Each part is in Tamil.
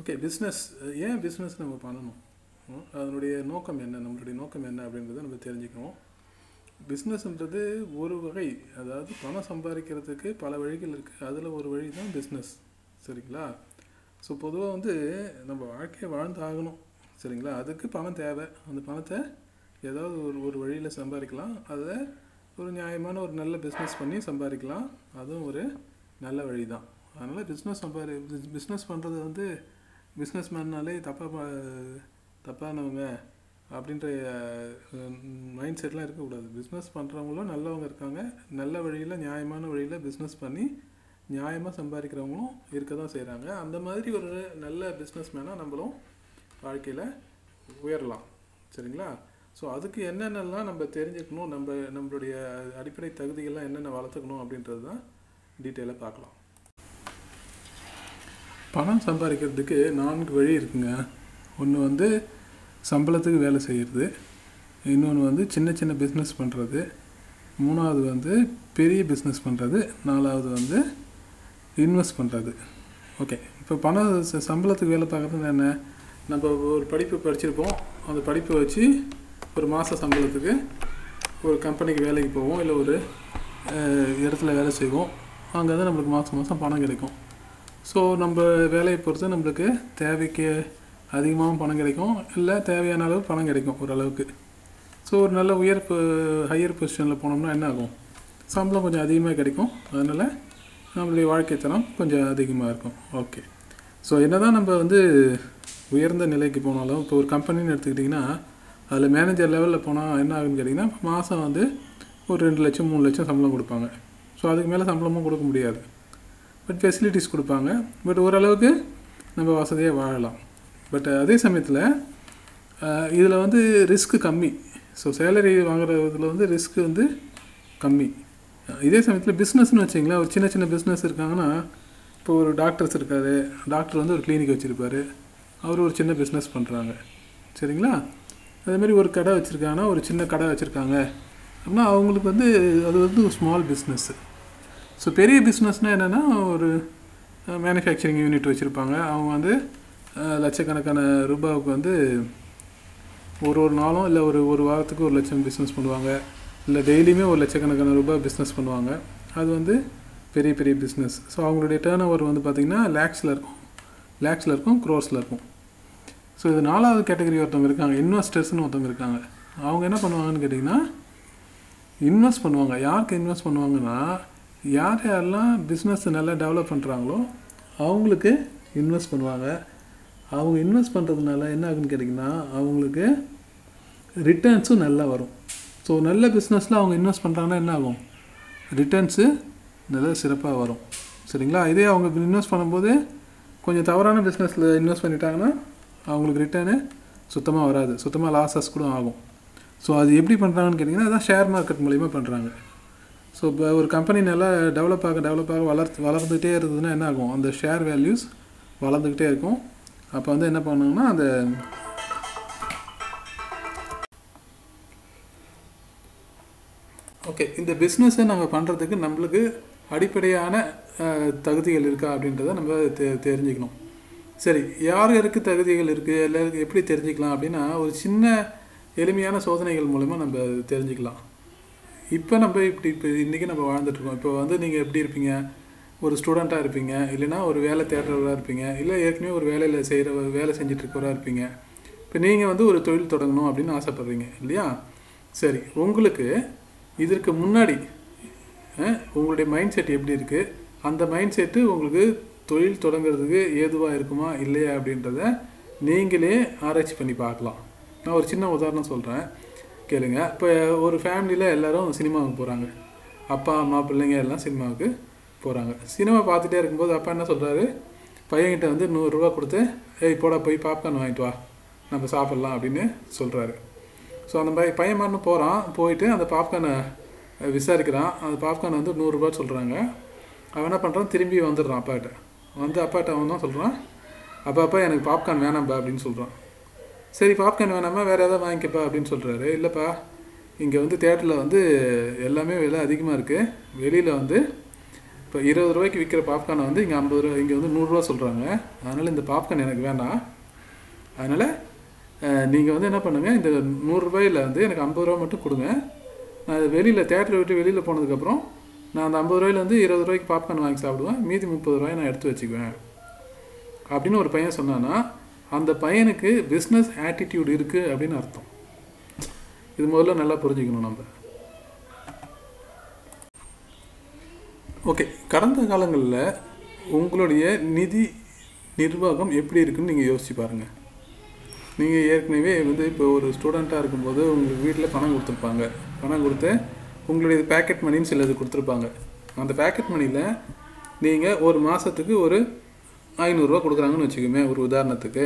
ஓகே பிஸ்னஸ் uh, ஏன் பிஸ்னஸ் நம்ம பண்ணணும்? அதனுடைய நோக்கம் என்ன? நம்மளுடைய நோக்கம் என்ன அப்படின்றத நம்ம தெரிஞ்சுக்கணும். பிஸ்னஸ்ன்றது ஒரு வகை அதாவது பணம் சம்பாதிக்கிறதுக்கு பல வழிகள் இருக்குது அதில் ஒரு வழி தான் பிஸ்னஸ் சரிங்களா? ஸோ பொதுவாக வந்து நம்ம வாழ்க்கையை வாழ்ந்து ஆகணும் சரிங்களா? அதுக்கு பணம் தேவை. அந்த பணத்தை ஏதாவது ஒரு ஒரு வழியில் சம்பாதிக்கலாம். அதை ஒரு நியாயமான ஒரு நல்ல பிஸ்னஸ் பண்ணி சம்பாதிக்கலாம். அதுவும் ஒரு நல்ல வழி தான் அதனால் பிஸ்னஸ் சம்பாதி பிஸ்னஸ் பண்ணுறது வந்து பிஸ்னஸ் மேன்னாலே தப்பாக தப்பானவங்க அப்படின்ற மைண்ட் செட்லாம் இருக்கக்கூடாது. பிஸ்னஸ் பண்ணுறவங்களும் நல்லவங்க இருக்காங்க. நல்ல வழியில் நியாயமான வழியில் பிஸ்னஸ் பண்ணி நியாயமாக சம்பாதிக்கிறவங்களும் இருக்க தான் செய்கிறாங்க அந்த மாதிரி ஒரு நல்ல பிஸ்னஸ் மேனாக நம்மளும் வாழ்க்கையில் உயரலாம். சரிங்களா? ஸோ அதுக்கு என்னென்னலாம் நம்ம தெரிஞ்சுக்கணும் நம்ம நம்மளுடைய அடிப்படை தகுதிகள்லாம் என்னென்ன வளர்த்துக்கணும் அப்படின்றது தான் டீட்டெயிலாக பார்க்கலாம். பணம் சம்பாதிக்கிறதுக்கு நான்கு வழி இருக்குங்க. ஒன்று வந்து சம்பளத்துக்கு வேலை செய்கிறது இன்னொன்று வந்து சின்ன சின்ன பிஸ்னஸ் பண்ணுறது மூணாவது வந்து பெரிய பிஸ்னஸ் பண்ணுறது நாலாவது வந்து இன்வெஸ்ட் பண்ணுறது ஓகே இப்போ பணம் சம்பளத்துக்கு வேலை பார்க்குறது என்ன? நம்ம ஒரு படிப்பு படிச்சிருப்போம். அந்த படிப்பை வச்சு ஒரு மாத சம்பளத்துக்கு ஒரு கம்பெனிக்கு வேலைக்கு போவோம். இல்லை ஒரு இடத்துல வேலை செய்வோம். அங்கே தான் நம்மளுக்கு மாதம் மாதம் பணம் கிடைக்கும். ஸோ நம்ம வேலையை பொறுத்து நம்மளுக்கு தேவைக்கு அதிகமாகவும் பணம் கிடைக்கும். இல்லை தேவையான அளவு பணம் கிடைக்கும் ஓரளவுக்கு. ஸோ ஒரு நல்ல உயர் ஹையர் பொசிஷனில் போனோம்னா என்ன ஆகும்? சம்பளம் கொஞ்சம் அதிகமாக கிடைக்கும். அதனால் நம்மளுடைய வாழ்க்கை தரம் கொஞ்சம் அதிகமாக இருக்கும். ஓகே ஸோ என்ன தான் நம்ம வந்து உயர்ந்த நிலைக்கு போனாலும் இப்போ ஒரு கம்பெனின்னு எடுத்துக்கிட்டிங்கன்னா அதில் மேனேஜர் லெவலில் போனால் என்ன ஆகுன்னு கேட்டிங்கன்னா மாதம் வந்து ஒரு ரெண்டு லட்சம் மூணு லட்சம் சம்பளம் கொடுப்பாங்க. ஸோ அதுக்கு மேலே சம்பளமும் கொடுக்க முடியாது. பட் ஃபெசிலிட்டிஸ் கொடுப்பாங்க. பட் ஓரளவுக்கு நம்ம வசதியாக வாழலாம். பட் uh, அதே சமயத்தில் uh, இதில் வந்து ரிஸ்க்கு கம்மி. ஸோ சேலரி வாங்குறதுல வந்து ரிஸ்க்கு வந்து கம்மி. Uh, இதே சமயத்தில் பிஸ்னஸ்னு வச்சிங்களேன். ஒரு சின்ன சின்ன பிஸ்னஸ் இருக்காங்கன்னா இப்போ ஒரு டாக்டர்ஸ் இருக்கார். டாக்டர் வந்து ஒரு கிளினிக் வச்சுருப்பாரு. அவர் ஒரு சின்ன பிஸ்னஸ் பண்ணுறாங்க சரிங்களா? அதே மாதிரி ஒரு கடை வச்சுருக்காங்கன்னா ஒரு சின்ன கடை வச்சுருக்காங்க. அப்படின்னா அவங்களுக்கு வந்து அது வந்து ஒரு ஸ்மால் பிஸ்னஸ்ஸு ஸோ பெரிய பிஸ்னஸ்னால் என்னென்னா ஒரு மேனுஃபேக்சரிங் யூனிட் வச்சுருப்பாங்க. அவங்க வந்து லட்சக்கணக்கான ரூபாவுக்கு வந்து ஒரு ஒரு நாளும் இல்லை ஒரு ஒரு வாரத்துக்கு ஒரு லட்சம் பிஸ்னஸ் பண்ணுவாங்க. இல்லை டெய்லியுமே ஒரு லட்சக்கணக்கான ரூபாய் பிஸ்னஸ் பண்ணுவாங்க. அது வந்து பெரிய பெரிய பிஸ்னஸ் ஸோ அவங்களுடைய டேர்ன் ஓவர் வந்து பார்த்திங்கன்னா லேக்ஸில் இருக்கும். லேக்ஸில் இருக்கும் க்ரோர்ஸில் இருக்கும். ஸோ இது நாலாவது கேட்டகரி ஒருத்தவங்க இருக்காங்க. இன்வெஸ்டர்ஸ்னு ஒருத்தவங்க இருக்காங்க. அவங்க என்ன பண்ணுவாங்கன்னு கேட்டிங்கன்னா இன்வெஸ்ட் பண்ணுவாங்க. யாருக்கு இன்வெஸ்ட் பண்ணுவாங்கன்னா யார் யாரெல்லாம் பிஸ்னஸ் நல்லா டெவலப் பண்ணுறாங்களோ அவங்களுக்கு இன்வெஸ்ட் பண்ணுவாங்க. அவங்க இன்வெஸ்ட் பண்ணுறதுனால என்ன ஆகுன்னு கேட்டிங்கன்னா அவங்களுக்கு ரிட்டர்ன்ஸும் நல்லா வரும். ஸோ நல்ல பிஸ்னஸில் அவங்க இன்வெஸ்ட் பண்ணுறாங்கன்னா என்ன ஆகும்? ரிட்டர்ன்ஸு நல்லா சிறப்பாக வரும். சரிங்களா? இதே அவங்க இன்வெஸ்ட் பண்ணும்போது கொஞ்சம் தவறான பிஸ்னஸில் இன்வெஸ்ட் பண்ணிட்டாங்கன்னா அவங்களுக்கு ரிட்டர்னு சுத்தமாக வராது. சுத்தமாக லாஸஸ் கூட ஆகும். ஸோ அது எப்படி பண்ணுறாங்கன்னு கேட்டிங்கன்னா அதான் ஷேர் மார்க்கெட் மூலிமா பண்ணுறாங்க ஸோ இப்போ ஒரு கம்பெனி நல்லா டெவலப் ஆக டெவலப் ஆக வளர்த்து வளர்ந்துகிட்டே இருந்ததுன்னா என்ன ஆகும்? அந்த ஷேர் வேல்யூஸ் வளர்ந்துக்கிட்டே இருக்கும். அப்போ வந்து என்ன பண்ணுங்கன்னா அந்த ஓகே இந்த பிஸ்னஸை நம்ம பண்ணுறதுக்கு நம்மளுக்கு அடிப்படையான தகுதிகள் இருக்கா அப்படின்றத நம்ம தெ தெரிஞ்சுக்கணும். சரி யார் யாருக்கு தகுதிகள் இருக்குது எல்லாருக்கும் எப்படி தெரிஞ்சுக்கலாம் அப்படின்னா ஒரு சின்ன எளிமையான சோதனைகள் மூலமாக நம்ம தெரிஞ்சுக்கலாம். இப்போ நம்ம இப்படி இப்போ இன்றைக்கி நம்ம வாழ்ந்துட்டுருக்கோம். இப்போ வந்து நீங்கள் எப்படி இருப்பீங்க? ஒரு ஸ்டூடெண்ட்டாக இருப்பீங்க. இல்லைன்னா ஒரு வேலை தேடுறவராக இருப்பீங்க. இல்லை ஏற்கனவே ஒரு வேலையில் செய்கிற வேலை செஞ்சிட்ருக்கவராக இருப்பீங்க. இப்போ நீங்கள் வந்து ஒரு தொழில் தொடங்கணும் அப்படின்னு ஆசைப்பட்றீங்க இல்லையா? சரி உங்களுக்கு இதற்கு முன்னாடி உங்களுடைய மைண்ட் செட் எப்படி இருக்குது அந்த மைண்ட் செட்டு உங்களுக்கு தொழில் தொடங்குறதுக்கு ஏதுவாக இருக்குமா இல்லையா அப்படின்றத நீங்களே ஆராய்ச்சி பண்ணி பார்க்கலாம். நான் ஒரு சின்ன உதாரணம் சொல்கிறேன் கேளுங்க. இப்போ ஒரு ஃபேமிலியில் எல்லாரும் சினிமாவுக்கு போகிறாங்க அப்பா அம்மா பிள்ளைங்க எல்லாம் சினிமாவுக்கு போகிறாங்க சினிமா பார்த்துட்டே இருக்கும்போது அப்பா என்ன சொல்கிறாரு பையன்கிட்ட வந்து நூறுரூவா கொடுத்து ஏய் போடா போய் பாப்கார்ன் வாங்கிட்டு வா. நம்ம சாப்பிட்லாம் அப்படின்னு சொல்கிறாரு ஸோ அந்த மாதிரி பையன் மாதிரி போகிறான் போயிட்டு அந்த பாப்கார்னை விசாரிக்கிறான். அந்த பாப்கார்ன் வந்து நூறுரூபா சொல்கிறாங்க அவன் என்ன பண்ணுறான் திரும்பி வந்துடுறான் அப்பாட்ட வந்து அப்பாட்ட அவன் தான் சொல்கிறான் அப்பா அப்பா எனக்கு பாப்கார்ன் வேணாம்பா அப்படின்னு சொல்கிறான் சரி பாப்கார்ன் வேணாமா? வேறு ஏதாவது வாங்கிக்கப்பா அப்படின்னு சொல்கிறாரு இல்லைப்பா இங்கே வந்து தேட்டரில் வந்து எல்லாமே விலை அதிகமாக இருக்குது வெளியில் வந்து இப்போ இருபது ரூபாய்க்கு விற்கிற பாப்கார்னை வந்து இங்கே ஐம்பது ரூபா இங்கே வந்து நூறுரூவா சொல்கிறாங்க அதனால் இந்த பாப்கார்ன் எனக்கு வேண்டாம் அதனால் நீங்கள் வந்து என்ன பண்ணுங்கள் இந்த நூறுரூபாயில் வந்து எனக்கு ஐம்பது ரூபா மட்டும் கொடுங்க. நான் வெளியில் தேட்டரை விட்டு வெளியில் போனதுக்கப்புறம் நான் அந்த ஐம்பது ரூபாயிலேருந்து இருபது ரூபாய்க்கு பாப்கார்ன் வாங்கி சாப்பிடுவேன். மீதி முப்பது ரூபாய் நான் எடுத்து வச்சுக்குவேன். அப்படின்னு ஒரு பையன் சொன்னான்னா அந்த பையனுக்கு பிஸ்னஸ் ஆட்டிடியூட் இருக்குது அப்படின்னு அர்த்தம். இது முதல்ல நல்லா புரிஞ்சுக்கணும் நம்ம. ஓகே கடந்த காலங்களில் உங்களுடைய நிதி நிர்வாகம் எப்படி இருக்குன்னு நீங்கள் யோசிச்சு பாருங்கள் நீங்கள் ஏற்கனவே வந்து இப்போ ஒரு ஸ்டூடெண்ட்டாக இருக்கும்போது உங்களுக்கு வீட்டில் பணம் கொடுத்துருப்பாங்க. பணம் கொடுத்து உங்களுடைய பேக்கெட் மணின்னு சிலது கொடுத்துருப்பாங்க. அந்த பேக்கெட் மணியில் நீங்கள் ஒரு மாதத்துக்கு ஒரு ஐநூறுரூவா கொடுக்குறாங்கன்னு வச்சுக்கோமே ஒரு உதாரணத்துக்கு.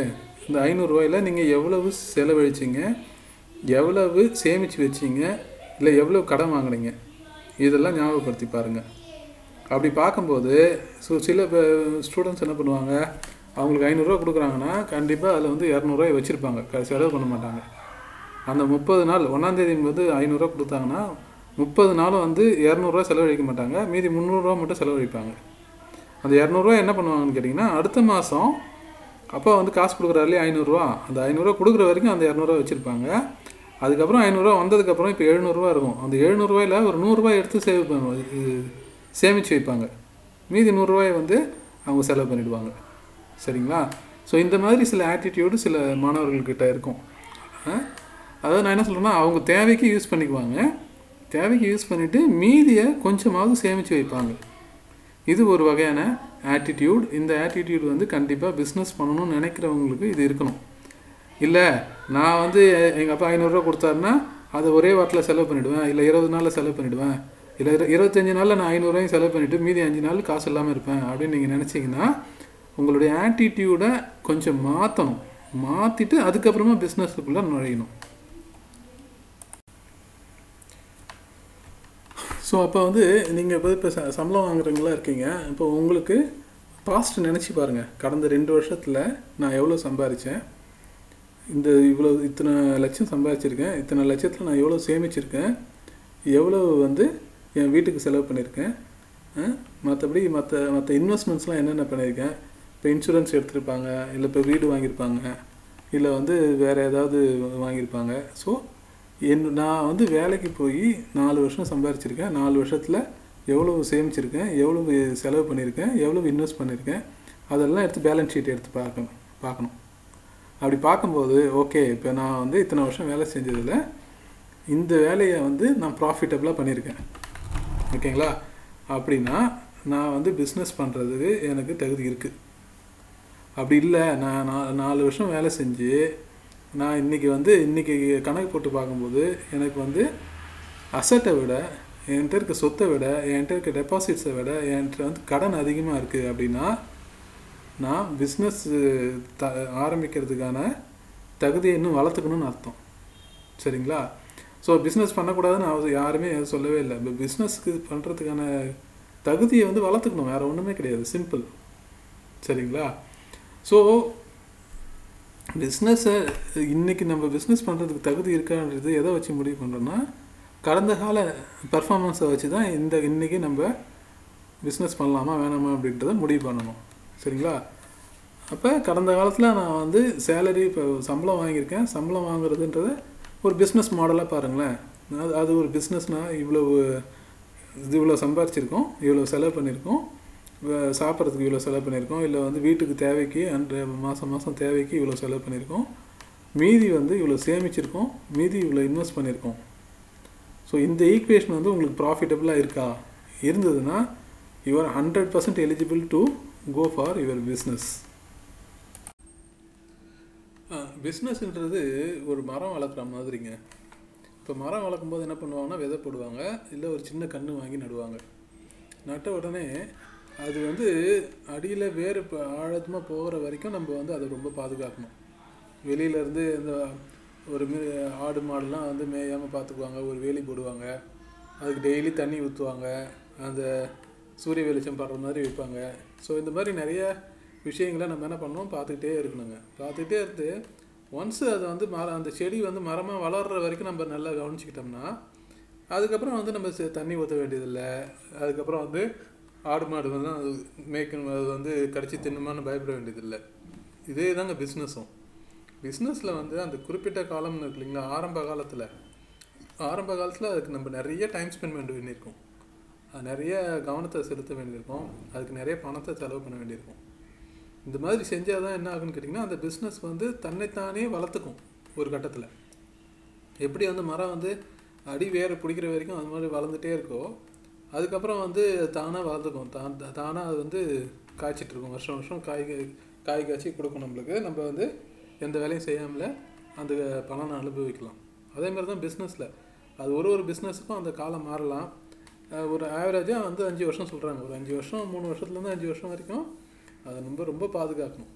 இந்த ஐநூறுரூவாயில் நீங்கள் எவ்வளவு செலவழிச்சிங்க எவ்வளவு சேமித்து வச்சிங்க இல்லை எவ்வளவு கடன் வாங்குனீங்க இதெல்லாம் ஞாபகப்படுத்தி பாருங்கள் அப்படி பார்க்கும்போது ஸோ சில ஸ்டூடெண்ட்ஸ் என்ன பண்ணுவாங்க அவங்களுக்கு ஐநூறுரூவா கொடுக்குறாங்கன்னா கண்டிப்பாக அதில் வந்து இரநூறுவாய் வச்சுருப்பாங்க. க- செலவு பண்ண மாட்டாங்க. அந்த முப்பது நாள் ஒன்றாந்தேதி வந்து ஐநூறுரூவா கொடுத்தாங்கன்னா முப்பது நாளும் வந்து இரநூறுவா செலவழிக்க மாட்டாங்க. மீதி முந்நூறுரூவா மட்டும் செலவழிப்பாங்க. அந்த இரநூறுவா என்ன பண்ணுவாங்கன்னு கேட்டிங்கன்னா அடுத்த மாதம் அப்பா வந்து காசு கொடுக்குறாரு இல்லையா ஐநூறுரூவா அந்த ஐநூறுரூவா கொடுக்குற வரைக்கும் அந்த இரநூறுவா வச்சுருப்பாங்க. அதுக்கப்புறம் ஐநூறுரூவா வந்ததுக்கப்புறம் இப்போ எழுநூறுவா இருக்கும். அந்த எழுநூறுவாயில் ஒரு நூறுரூவா எடுத்து சேவ் பண்ணுவாங்க சேமித்து வைப்பாங்க. மீதி நூறுரூவாயை வந்து அவங்க செலவு பண்ணிவிடுவாங்க சரிங்களா? ஸோ இந்த மாதிரி சில ஆட்டிடியூடு சில மாணவர்கள்கிட்ட இருக்கும். அதாவது நான் என்ன சொல்கிறேன்னா அவங்க தேவைக்கு யூஸ் பண்ணிக்குவாங்க. தேவைக்கு யூஸ் பண்ணிவிட்டு மீதியை கொஞ்சமாவது சேமித்து வைப்பாங்க. இது ஒரு வகையான ஆட்டிடியூட் இந்த ஆட்டிடியூட் வந்து கண்டிப்பாக பிஸ்னஸ் பண்ணணும்னு நினைக்கிறவங்களுக்கு இது இருக்கணும். இல்லை நான் வந்து எங்கள் அப்பா ஐநூறுரூவா கொடுத்தாருன்னா அதை ஒரே வாரத்தில் செலவு பண்ணிவிடுவேன் இல்லை இருபது நாளில் செலவு பண்ணிவிடுவேன் இல்லை இரு இருபத்தஞ்சி நாளில் நான் ஐநூறுரூவாயும் செலவு பண்ணிவிட்டு மீதி அஞ்சு நாள் காசு இல்லாமல் இருப்பேன் அப்படின்னு நீங்கள் நினச்சிங்கன்னா உங்களுடைய ஆட்டிடியூடை கொஞ்சம் மாற்றணும் மாற்றிட்டு அதுக்கப்புறமா பிஸ்னஸுக்குள்ளே நுழையணும். ஸோ அப்போ வந்து நீங்கள் இப்போ இப்போ ச- சம்பளம் வாங்குறவங்களா இருக்கீங்க. இப்போ உங்களுக்கு பாஸ்ட் நினச்சி பாருங்கள் கடந்த ரெண்டு வருஷத்தில் நான் எவ்வளோ சம்பாரித்தேன் இந்த இவ்வளோ இத்தனை லட்சம் சம்பாதிச்சிருக்கேன் இத்தனை லட்சத்தில் நான் எவ்வளோ சேமிச்சிருக்கேன்? எவ்வளோ வந்து என் வீட்டுக்கு செலவு பண்ணியிருக்கேன் மற்றபடி மற்ற மற்ற இன்வெஸ்ட்மெண்ட்ஸ்லாம் என்னென்ன பண்ணியிருக்கேன் இப்போ இன்சூரன்ஸ் எடுத்திருப்பாங்க இல்லை இப்போ வீடு வாங்கியிருப்பாங்க இல்லை வந்து வேறு ஏதாவது வாங்கியிருப்பாங்க. ஸோ என் நான் வந்து வேலைக்கு போய் நாலு வருஷம் சம்பாரிச்சிருக்கேன். நாலு வருஷத்தில் எவ்வளவு சேமிச்சிருக்கேன் எவ்வளவு செலவு பண்ணியிருக்கேன் எவ்வளவு இன்வெஸ்ட் பண்ணியிருக்கேன் அதெல்லாம் எடுத்து பேலன்ஸ் ஷீட் எடுத்து பார்க்கணும் பார்க்கணும். அப்படி பார்க்கும்போது ஓகே இப்போ நான் வந்து இத்தனை வருஷம் வேலை செஞ்சதில் இந்த வேலையை வந்து நான் ப்ராஃபிட்டபுளாக பண்ணியிருக்கேன் ஓகேங்களா? அப்படின்னா நான் வந்து பிஸ்னஸ் பண்ணுறதுக்கு எனக்கு தகுதி இருக்குது அப்படி இல்லை நான் நான் நாலு வருஷம் வேலை செஞ்சு நான் இன்றைக்கி வந்து இன்றைக்கி கணக்கு போட்டு பார்க்கும்போது எனக்கு வந்து அசட்டை விட என்கிட்ட இருக்க சொத்தை விட என்கிட்ட இருக்க டெபாசிட்ஸை விட என்கிட்ட வந்து கடன் அதிகமாக இருக்குது அப்படின்னா நான் பிஸ்னஸ் த ஆரம்பிக்கிறதுக்கான தகுதியை இன்னும் வளர்த்துக்கணும்னு அர்த்தம். சரிங்களா? ஸோ பிஸ்னஸ் பண்ணக்கூடாதுன்னு அவ யாருமே சொல்லவே இல்லை. இப்போ பிஸ்னஸ்க்கு பண்ணுறதுக்கான தகுதியை வந்து வளர்த்துக்கணும். வேறு ஒன்றுமே கிடையாது. சிம்பிள் சரிங்களா? ஸோ பிஸ்னஸை இன்றைக்கி நம்ம பிஸ்னஸ் பண்ணுறதுக்கு தகுதி இருக்கான்றது எதை வச்சு முடிவு பண்ணுறோன்னா கடந்த கால பர்ஃபார்மன்ஸை வச்சு தான் இந்த இன்றைக்கி நம்ம பிஸ்னஸ் பண்ணலாமா வேணாமா அப்படின்றத முடிவு பண்ணணும். சரிங்களா? அப்போ கடந்த காலத்தில் நான் வந்து சேலரி இப்போ சம்பளம் வாங்கியிருக்கேன். சம்பளம் வாங்குறதுன்றத ஒரு பிஸ்னஸ் மாடலாக பாருங்களேன். அது அது ஒரு பிஸ்னஸ்னால் இவ்வளவு இது இவ்வளோ சம்பாரிச்சிருக்கோம் இவ்வளோ செலவு பண்ணியிருக்கோம் சாப்பிட்றதுக்கு இவ்வளோ செலவு பண்ணியிருக்கோம். இல்லை வந்து வீட்டுக்கு தேவைக்கு அன்று மாதம் மாதம் தேவைக்கு இவ்வளோ செலவு பண்ணியிருக்கோம். மீதி வந்து இவ்வளோ சேமிச்சிருக்கோம். மீதி இவ்வளோ இன்வெஸ்ட் பண்ணியிருக்கோம். ஸோ இந்த ஈக்குவேஷன் வந்து உங்களுக்கு ப்ராஃபிட்டபுளாக இருக்கா? இருந்ததுன்னா your hundred percent eligible to go for your business பிஸ்னஸ்ன்றது ஒரு மரம் வளர்க்குற மாதிரிங்க. இப்போ மரம் வளர்க்கும் போது என்ன பண்ணுவாங்கன்னா விதை போடுவாங்க. இல்லை ஒரு சின்ன கன்று வாங்கி நடுவாங்க. நட்ட உடனே அது வந்து அடியில் வேறு இப்போ ஆழமாக போகிற வரைக்கும் நம்ம வந்து அதை ரொம்ப பாதுகாக்கணும். வெளியிலேருந்து இந்த ஒரு மீ ஆடு மாடுலாம் வந்து மேயாமல் பார்த்துக்குவாங்க ஒரு வேலி போடுவாங்க அதுக்கு டெய்லி தண்ணி ஊற்றுவாங்க அந்த சூரிய வெளிச்சம் படுற மாதிரி வைப்பாங்க. ஸோ இந்த மாதிரி நிறைய விஷயங்களை நம்ம என்ன பண்ணணும் பார்த்துக்கிட்டே இருக்கணுங்க. பார்த்துக்கிட்டே இருந்து ஒன்ஸ் அது வந்து மர அந்த செடி வந்து மரமாக வளர்கிற வரைக்கும் நம்ம நல்லா கவனிச்சிக்கிட்டோம்னா அதுக்கப்புறம் வந்து நம்ம செ- தண்ணி ஊற்ற வேண்டியதில்லை. அதுக்கப்புறம் வந்து ஆடு மாடு வந்து அது மேய்க்கணும் அது வந்து கடிச்சு தின்னுமான்னு பயப்பட வேண்டியதில்லை. இதே தாங்க பிஸ்னஸும் பிஸ்னஸில் வந்து அந்த குறிப்பிட்ட காலம்னு இருக்கு இல்லைங்களா ஆரம்ப காலத்தில். ஆரம்ப காலத்தில் அதுக்கு நம்ம நிறைய டைம் ஸ்பெண்ட் பண்ண வேண்டியிருக்கும். அது நிறைய கவனத்தை செலுத்த வேண்டியிருக்கும். அதுக்கு நிறைய பணத்தை செலவு பண்ண வேண்டியிருக்கும். இந்த மாதிரி செஞ்சால் தான் என்ன ஆகுன்னு கேட்டிங்கன்னா அந்த பிஸ்னஸ் வந்து தன்னைத்தானே வளர்த்துக்கும் ஒரு கட்டத்தில். எப்படி வந்து மரம் வந்து அடி வேறு பிடிக்கிற வரைக்கும் அது மாதிரி வளர்ந்துட்டே இருக்கோ அதுக்கப்புறம் வந்து தானாக வளர்ந்துக்கும். தான் தானாக அது வந்து காய்ச்சிட்டு இருக்கும். வருஷம் வருஷம் காய் காய் காய்ச்சி கொடுக்கும் நம்மளுக்கு. நம்ம வந்து எந்த வேலையும் செய்யாமல் அந்த பலனை அனுபவிக்கலாம். அதே மாதிரி தான் பிஸ்னஸில் அது ஒரு ஒரு பிஸ்னஸுக்கும் அந்த காலம் மாறலாம். ஒரு ஆவரேஜாக வந்து அஞ்சு வருஷம் சொல்கிறாங்க ஒரு அஞ்சு வருஷம் மூணு வருஷத்துலேருந்து அஞ்சு வருஷம் வரைக்கும் அதை ரொம்ப ரொம்ப பாதுகாக்கணும்.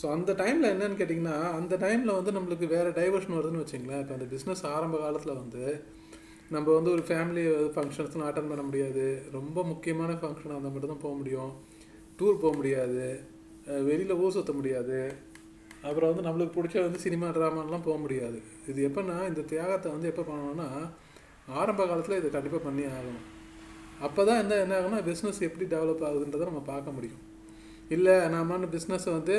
ஸோ அந்த டைமில் என்னன்னு கேட்டிங்கன்னா அந்த டைமில் வந்து நம்மளுக்கு வேறு டைவர்ஷன் வருதுன்னு வச்சிங்களேன். இப்போ அந்த பிஸ்னஸ் ஆரம்ப காலத்தில் வந்து நம்ம வந்து ஒரு ஃபேமிலி ஃபங்க்ஷன்ஸ்லாம் அட்டன் பண்ண முடியாது. ரொம்ப முக்கியமான ஃபங்க்ஷனாக இருந்தால் மட்டும்தான் போக முடியும். டூர் போக முடியாது. வெளியில் ஊர் சுற்ற முடியாது. அப்புறம் வந்து நம்மளுக்கு பிடிச்ச வந்து சினிமா ட்ராமாலாம் போக முடியாது. இது எப்போன்னா இந்த தியாகத்தை வந்து எப்போ பண்ணணும்னா ஆரம்ப காலத்தில் இதை கண்டிப்பாக பண்ணி ஆகணும். அப்போ தான் என்ன என்ன ஆகும்னா பிஸ்னஸ் எப்படி டெவலப் ஆகுதுன்றதை நம்ம பார்க்க முடியும். இல்லை நான் பிஸ்னஸை வந்து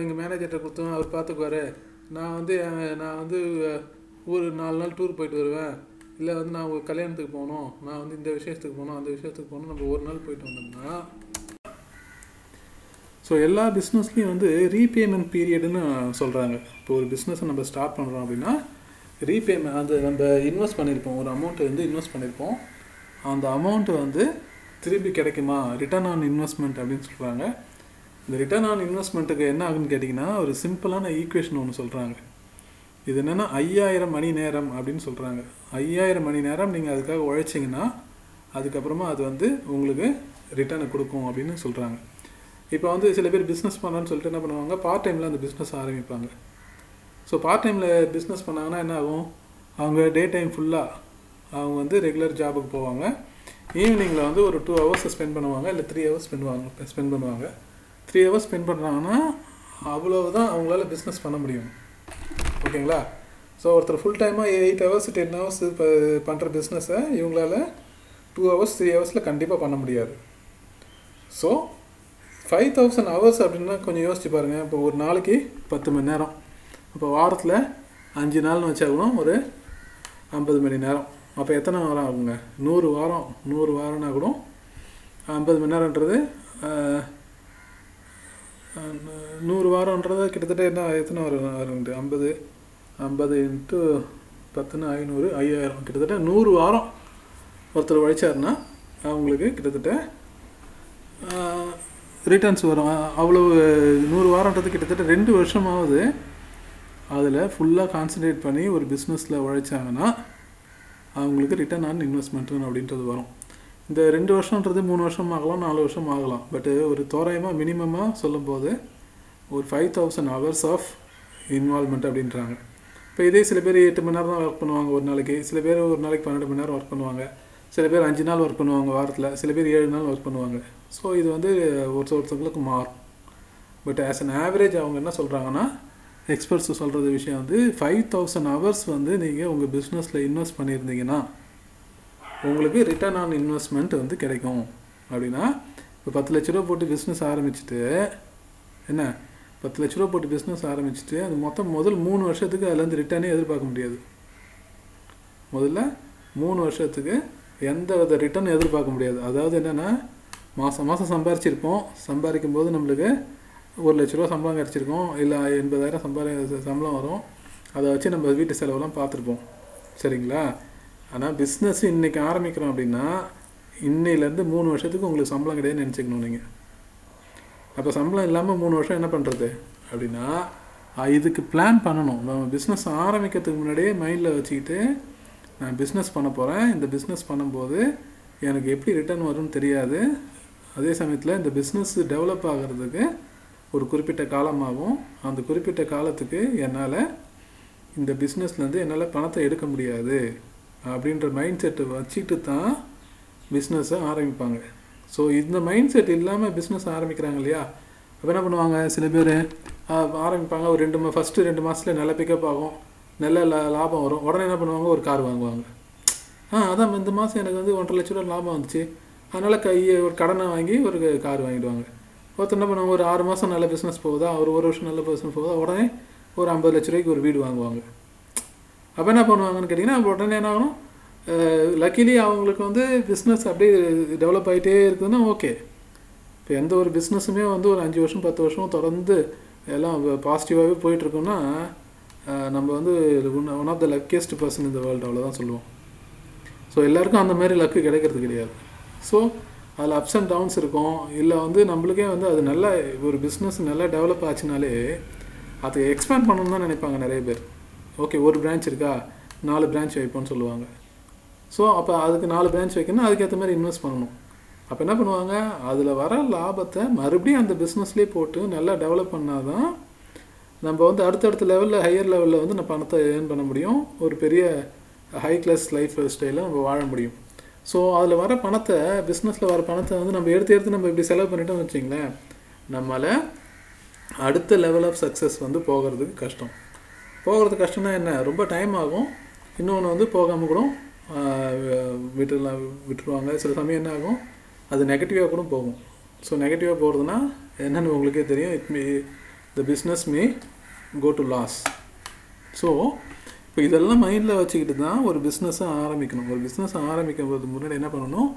எங்கள் மேனேஜர்கிட்ட கொடுத்தோம் அவர் பார்த்துக்குவாரு. நான் வந்து நான் வந்து ஒரு நாலு நாள் டூர் போயிட்டு வருவேன். இல்லை வந்து நான் ஒரு கல்யாணத்துக்கு போகணும் நான் வந்து இந்த விஷயத்துக்கு போகணும் அந்த விஷயத்துக்கு போகணும் நம்ம ஒரு நாள் போயிட்டு வந்தோம்னா ஸோ எல்லா பிஸ்னஸ்லேயும் வந்து ரீபேமெண்ட் பீரியடுன்னு சொல்கிறாங்க இப்போ ஒரு பிஸ்னஸை நம்ம ஸ்டார்ட் பண்ணுறோம் அப்படின்னா ரீபேமெண்ட் அது நம்ம இன்வெஸ்ட் பண்ணியிருப்போம். ஒரு அமௌண்ட்டை வந்து இன்வெஸ்ட் பண்ணியிருப்போம். அந்த அமௌண்ட்டு வந்து திருப்பி கிடைக்குமா? ரிட்டர்ன் ஆன் இன்வெஸ்ட்மெண்ட் அப்படின்னு சொல்கிறாங்க இந்த ரிட்டர்ன் ஆன் இன்வெஸ்ட்மெண்ட்டுக்கு என்ன ஆகுன்னு கேட்டிங்கன்னா ஒரு சிம்பிளான ஈக்குவேஷன் ஒன்று சொல்கிறாங்க இது என்னென்னா ஐயாயிரம் மணி நேரம் அப்படின்னு சொல்கிறாங்க ஐயாயிரம் மணி நேரம் நீங்கள் அதுக்காக உழைச்சிங்கன்னா அதுக்கப்புறமா அது வந்து உங்களுக்கு ரிட்டர்னை கொடுக்கும் அப்படின்னு சொல்கிறாங்க இப்போ வந்து சில பேர் பிஸ்னஸ் பண்ணலான்னு சொல்லிட்டு என்ன பண்ணுவாங்க? பார்ட் டைமில் அந்த பிஸ்னஸ் ஆரம்பிப்பாங்க. ஸோ பார்ட் டைமில் பிஸ்னஸ் பண்ணாங்கன்னா என்ன ஆகும்? அவங்க டே டைம் ஃபுல்லாக அவங்க வந்து ரெகுலர் ஜாபுக்கு போவாங்க. ஈவினிங்கில் வந்து ஒரு டூ ஹவர்ஸ் ஸ்பெண்ட் பண்ணுவாங்க. இல்லை த்ரீ ஹவர்ஸ் ஸ்பெண்ட் பண்ணுவாங்க ஸ்பெண்ட் பண்ணுவாங்க. த்ரீ ஹவர்ஸ் ஸ்பெண்ட் பண்ணுறாங்கன்னா அவ்வளவுதான் அவங்களால பிஸ்னஸ் பண்ண முடியும். ஓகேங்களா? ஸோ ஒருத்தர் ஃபுல் டைமாக எயிட் ஹவர்ஸ் டென் ஹவர்ஸ் இப்போ பண்ணுற பிஸ்னஸை இவங்களால டூ ஹவர்ஸ் த்ரீ ஹவர்ஸில் கண்டிப்பாக பண்ண முடியாது. ஸோ ஃபைவ் தௌசண்ட் ஹவர்ஸ் அப்படின்னா கொஞ்சம் யோசிச்சு பாருங்கள் இப்போ ஒரு நாளைக்கு பத்து மணி நேரம். இப்போ வாரத்தில் அஞ்சு நாள்னு வச்சா கூட ஒரு ஐம்பது மணி நேரம். அப்போ எத்தனை வாரம் ஆகுங்க? நூறு வாரம் நூறு வாரம்னா கூட ஐம்பது மணி நேரன்றது நூறு வாரம்ன்றது கிட்டத்தட்ட என்ன எத்தனை வரும் வருங்க ஐம்பது ஐம்பது இன்ட்டு பத்துன்னு ஐநூறு ஐயாயிரம். கிட்டத்தட்ட நூறு வாரம் ஒருத்தர் உழைச்சாருன்னா அவங்களுக்கு கிட்டத்தட்ட ரிட்டர்ன்ஸ் வரும். அவ்வளவு நூறு வாரன்றது கிட்டத்தட்ட ரெண்டு வருஷமாவது அதில் ஃபுல்லாக கான்சன்ட்ரேட் பண்ணி ஒரு பிஸ்னஸில் உழைச்சாங்கன்னா அவங்களுக்கு ரிட்டர்ன் ஆன் இன்வெஸ்ட்மெண்ட் அப்படின்றது வரும். இந்த ரெண்டு வருஷன்றது மூணு வருஷம் ஆகலாம் நாலு வருஷம் ஆகலாம் பட்டு ஒரு தோராயமாக மினிமமாக சொல்லும்போது ஒரு five thousand hours of involvement அப்படின்றாங்க. இப்போ இதே சில பேர் எட்டு மணி நேரம் தான் ஒர்க் பண்ணுவாங்க ஒரு நாளைக்கு. சில பேர் ஒரு நாளைக்கு பன்னெண்டு மணி நேரம் ஒர்க் பண்ணுவாங்க. சில பேர் அஞ்சு நாள் ஒர்க் பண்ணுவாங்க வாரத்தில். சில பேர் ஏழு நாள் ஒர்க் பண்ணுவாங்க. ஸோ இது வந்து ஒரு ஒருத்தவங்களுக்கு மாறும். பட் ஆஸ் அன் ஆவரேஜ் அவங்க என்ன சொல்கிறாங்கன்னா எக்ஸ்பர்ட்ஸ் சொல்கிறது விஷயம் வந்து ஃபைவ் தௌசண்ட் ஹவர்ஸ் வந்து நீங்கள் உங்கள் பிஸ்னஸில் இன்வெஸ்ட் பண்ணியிருந்தீங்கன்னா உங்களுக்கு ரிட்டர்ன் ஆன் இன்வெஸ்ட்மெண்ட் வந்து கிடைக்கும். அப்படின்னா இப்போ பத்து லட்ச ரூபா போட்டு பிஸ்னஸ் ஆரம்பிச்சுட்டு என்ன? பத்து லட்ச ரூபா போட்டு பிஸ்னஸ் ஆரம்பிச்சுட்டு அது மொத்தம் முதல் மூணு வருஷத்துக்கு அதுலேருந்து ரிட்டர்னே எதிர்பார்க்க முடியாது. முதல்ல மூணு வருஷத்துக்கு எந்த வித ரிட்டர்ன் எதிர்பார்க்க முடியாது. அதாவது என்னென்னா மாதம் மாதம் சம்பாரிச்சிருப்போம். சம்பாதிக்கும் போது நம்மளுக்கு ஒரு லட்ச ரூபா சம்பளம் கிடச்சிருக்கோம். இல்லை எண்பதாயிரம் சம்பாதி சம்பளம் வரும். அதை வச்சு நம்ம வீட்டு செலவெல்லாம் பார்த்துருப்போம். சரிங்களா? ஆனால் பிஸ்னஸ் இன்றைக்கி ஆரம்பிக்கிறோம் அப்படின்னா இன்னையிலேருந்து மூணு வருஷத்துக்கு உங்களுக்கு சம்பளம் கிடையாதுன்னு நினச்சிக்கணும் நீங்கள் அப்போ சம்பளம் இல்லாமல் மூணு வருஷம் என்ன பண்ணுறது அப்படின்னா இதுக்கு பிளான் பண்ணணும். நம்ம பிஸ்னஸ் ஆரம்பிக்கிறதுக்கு முன்னாடியே மைண்டில் வச்சுக்கிட்டு நான் பிஸ்னஸ் பண்ண போகிறேன் இந்த பிஸ்னஸ் பண்ணும்போது எனக்கு எப்படி ரிட்டர்ன் வரும்னு தெரியாது. அதே சமயத்தில் இந்த பிஸ்னஸ் டெவலப் ஆகிறதுக்கு ஒரு குறிப்பிட்ட காலமாகும் அந்த குறிப்பிட்ட காலத்துக்கு என்னால் இந்த பிஸ்னஸ்லேருந்து என்னால் பணத்தை எடுக்க முடியாது. அப்படின்ற மைண்ட் செட்டை வச்சுட்டு தான் பிஸ்னஸை ஆரம்பிப்பாங்க. ஸோ இந்த மைண்ட் செட் இல்லாமல் பிஸ்னஸ் ஆரம்பிக்கிறாங்க இல்லையா? அப்போ என்ன பண்ணுவாங்க? சில பேர் ஆரம்பிப்பாங்க. ஒரு ரெண்டு மா ஃபஸ்ட்டு ரெண்டு மாதத்துல நல்ல பிக்கப் ஆகும். நல்ல லா- லாபம் வரும். உடனே என்ன பண்ணுவாங்க? ஒரு கார் வாங்குவாங்க. ஆ அதான் இந்த மாதம் எனக்கு வந்து ஒன்றரை லட்ச ரூபா லாபம் வந்துச்சு. அதனால் கையை ஒரு கடனை வாங்கி ஒரு கார் வாங்கிடுவாங்க. ஒருத்தர் என்ன பண்ணுவாங்க? ஒரு ஆறு மாதம் நல்ல பிஸ்னஸ் போகுதா? ஒரு ஒரு வருஷம் நல்ல பிஸ்னஸ் போகுதா? உடனே ஒரு ஐம்பது லட்ச ரூபாய்க்கு ஒரு வீடு வாங்குவாங்க. அப்போ என்ன பண்ணுவாங்கன்னு கேட்டிங்கன்னா உடனே என்ன ஆகணும்? லக்கிலி அவங்களுக்கு வந்து பிஸ்னஸ் அப்படியே டெவலப் ஆகிட்டே இருக்குதுன்னா ஓகே இப்போ எந்த ஒரு பிஸ்னஸுமே வந்து ஒரு அஞ்சு வருஷம் பத்து வருஷம் தொடர்ந்து எல்லாம் பாசிட்டிவாகவே போயிட்டுருக்கோம்னா நம்ம வந்து one of the luckiest person இந்த வேர்ல்டு அவ்வளோதான் சொல்லுவோம். ஸோ எல்லாருக்கும் அந்த மாதிரி லக்கு கிடைக்கிறது கிடையாது. ஸோ அதில் அப்ஸ் அண்ட் டவுன்ஸ் இருக்கும். இல்லை வந்து நம்மளுக்கே வந்து அது நல்லா ஒரு பிஸ்னஸ் நல்லா டெவலப் ஆச்சுனாலே அதை எக்ஸ்பேண்ட் பண்ணணும்னு தான் நினைப்பாங்க நிறைய பேர். ஓகே ஒரு பிரான்ச் இருக்கா? நாலு பிரான்ச் வைப்போம்னு சொல்லுவாங்க. ஸோ அப்போ அதுக்கு நாலு பிரான்ச் வைக்கணும்னா அதுக்கேற்ற மாதிரி இன்வெஸ்ட் பண்ணணும். அப்போ என்ன பண்ணுவாங்க? அதில் வர லாபத்தை மறுபடியும் அந்த பிஸ்னஸ்லேயே போட்டு நல்லா டெவலப் பண்ணால் தான் நம்ம வந்து அடுத்தடுத்த லெவலில் ஹையர் லெவலில் வந்து நம்ம பணத்தை ஏர்ன் பண்ண முடியும். ஒரு பெரிய ஹை கிளாஸ் லைஃப் ஸ்டைலில் நம்ம வாழ முடியும். ஸோ அதில் வர பணத்தை பிஸ்னஸில் வர பணத்தை வந்து நம்ம எடுத்து எடுத்து நம்ம இப்படி செலவு பண்ணிட்டோம்னு வச்சிங்களேன் நம்மளால் அடுத்த லெவல் ஆஃப் சக்ஸஸ் வந்து போகிறதுக்கு கஷ்டம். போகிறது கஷ்டம்னா என்ன? ரொம்ப டைம் ஆகும். இன்னொன்று வந்து போகாமல் கூட விட்டுலாம் விட்டுருவாங்க. சில சமயம் என்ன ஆகும்? அது நெகட்டிவாக கூட போகும். ஸோ நெகட்டிவாக போகிறதுனா என்னென்னு உங்களுக்கே தெரியும். It me the business may go to loss so இப்போ இதெல்லாம் மைண்டில் வச்சுக்கிட்டு தான் ஒரு பிஸ்னஸை ஆரம்பிக்கணும். ஒரு பிஸ்னஸ் ஆரம்பிக்கும் போது முன்னாடி என்ன பண்ணணும்?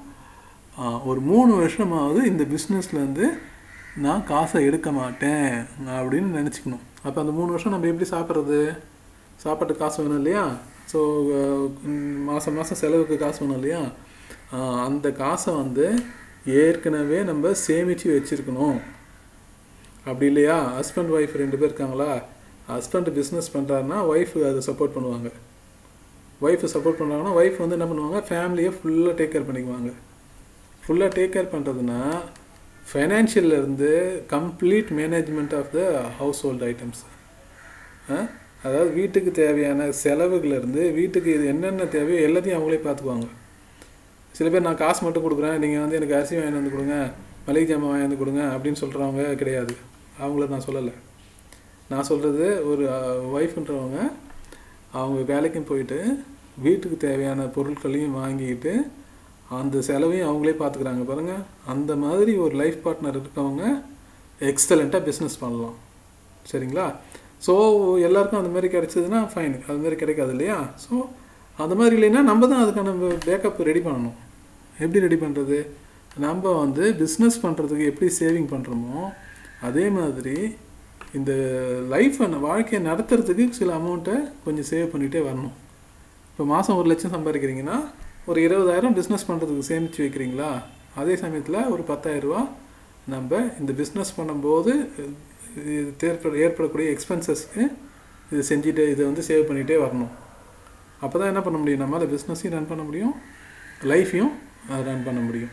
ஒரு மூணு வருஷமாவது இந்த பிஸ்னஸ்லேருந்து நான் காசை எடுக்க மாட்டேன் அப்படின்னு நினச்சிக்கணும். அப்போ அந்த மூணு வருஷம் நம்ம எப்படி சாப்பிட்றது? சாப்பாட்டு காசு வேணும் இல்லையா? ஸோ மாதம் மாதம் செலவுக்கு காசு வேணும் இல்லையா? அந்த காசை வந்து ஏற்கனவே நம்ம சேமித்து வச்சுருக்கணும். அப்படி இல்லையா? ஹஸ்பண்ட் ஒய்ஃப் ரெண்டு பேர் இருக்காங்களா? ஹஸ்பண்ட் பிஸ்னஸ் பண்ணுறாருன்னா ஒய்ஃப் அதை சப்போர்ட் பண்ணுவாங்க. ஒய்ஃபை சப்போர்ட் பண்ணுறாங்கன்னா ஒய்ஃப் வந்து என்ன பண்ணுவாங்க? ஃபேமிலியை ஃபுல்லாக டேக் கேர் பண்ணிக்குவாங்க. ஃபுல்லாக டேக் கேர் பண்ணுறதுனா ஃபைனான்ஷியல்லேருந்து complete management of the household items அதாவது வீட்டுக்கு தேவையான செலவுகள்லேருந்து வீட்டுக்கு இது என்னென்ன தேவையோ எல்லாத்தையும் அவங்களே பார்த்துக்குவாங்க. சில பேர் நான் காசு மட்டும் கொடுக்குறேன் நீங்கள் வந்து எனக்கு அரிசி வாங்கி வந்து கொடுங்க மளிகை ஜாமான் வாங்கி வந்து கொடுங்க அப்படின்னு சொல்கிறவங்க கிடையாது. அவங்கள நான் சொல்லலை. நான் சொல்கிறது ஒரு ஒய்ஃப்ன்றவங்க அவங்க வேலைக்கும் போயிட்டு வீட்டுக்கு தேவையான பொருட்களையும் வாங்கிக்கிட்டு அந்த செலவையும் அவங்களே பார்த்துக்குறாங்க பாருங்கள் அந்த மாதிரி ஒரு லைஃப் பார்ட்னர் இருக்கவங்க எக்ஸலண்ட்டாக பிஸ்னஸ் பண்ணலாம். சரிங்களா? ஸோ எல்லாருக்கும் அந்த மாதிரி கிடைச்சதுன்னா ஃபைன் அது மாதிரி கிடைக்காது இல்லையா? ஸோ அந்த மாதிரி இல்லைன்னா நம்ம தான் அதுக்கான பேக்கப் ரெடி பண்ணணும். எப்படி ரெடி பண்ணுறது நம்ம வந்து பிஸ்னஸ் பண்ணுறதுக்கு எப்படி சேவிங் பண்ணுறோமோ அதே மாதிரி இந்த லைஃப்பை வாழ்க்கையை நடத்துறதுக்கு சில அமௌண்ட்டை கொஞ்சம் சேவ் பண்ணிகிட்டே வரணும். இப்போ மாதம் ஒரு லட்சம் சம்பாதிக்கிறீங்கன்னா ஒரு இருபதாயிரம் பிஸ்னஸ் பண்ணுறதுக்கு சேமித்து வைக்கிறீங்களா? அதே சமயத்தில் ஒரு பத்தாயிரரூபா நம்ம இந்த பிஸ்னஸ் பண்ணும்போது இது ஏற்பட ஏற்படக்கூடிய எக்ஸ்பென்சஸ்க்கு இது செஞ்சுட்டு இதை வந்து சேவ் பண்ணிகிட்டே வரணும். அப்போ தான் என்ன பண்ண முடியும்? நம்மளால் பிஸ்னஸையும் ரன் பண்ண முடியும். லைஃப்பையும் ரன் பண்ண முடியும்.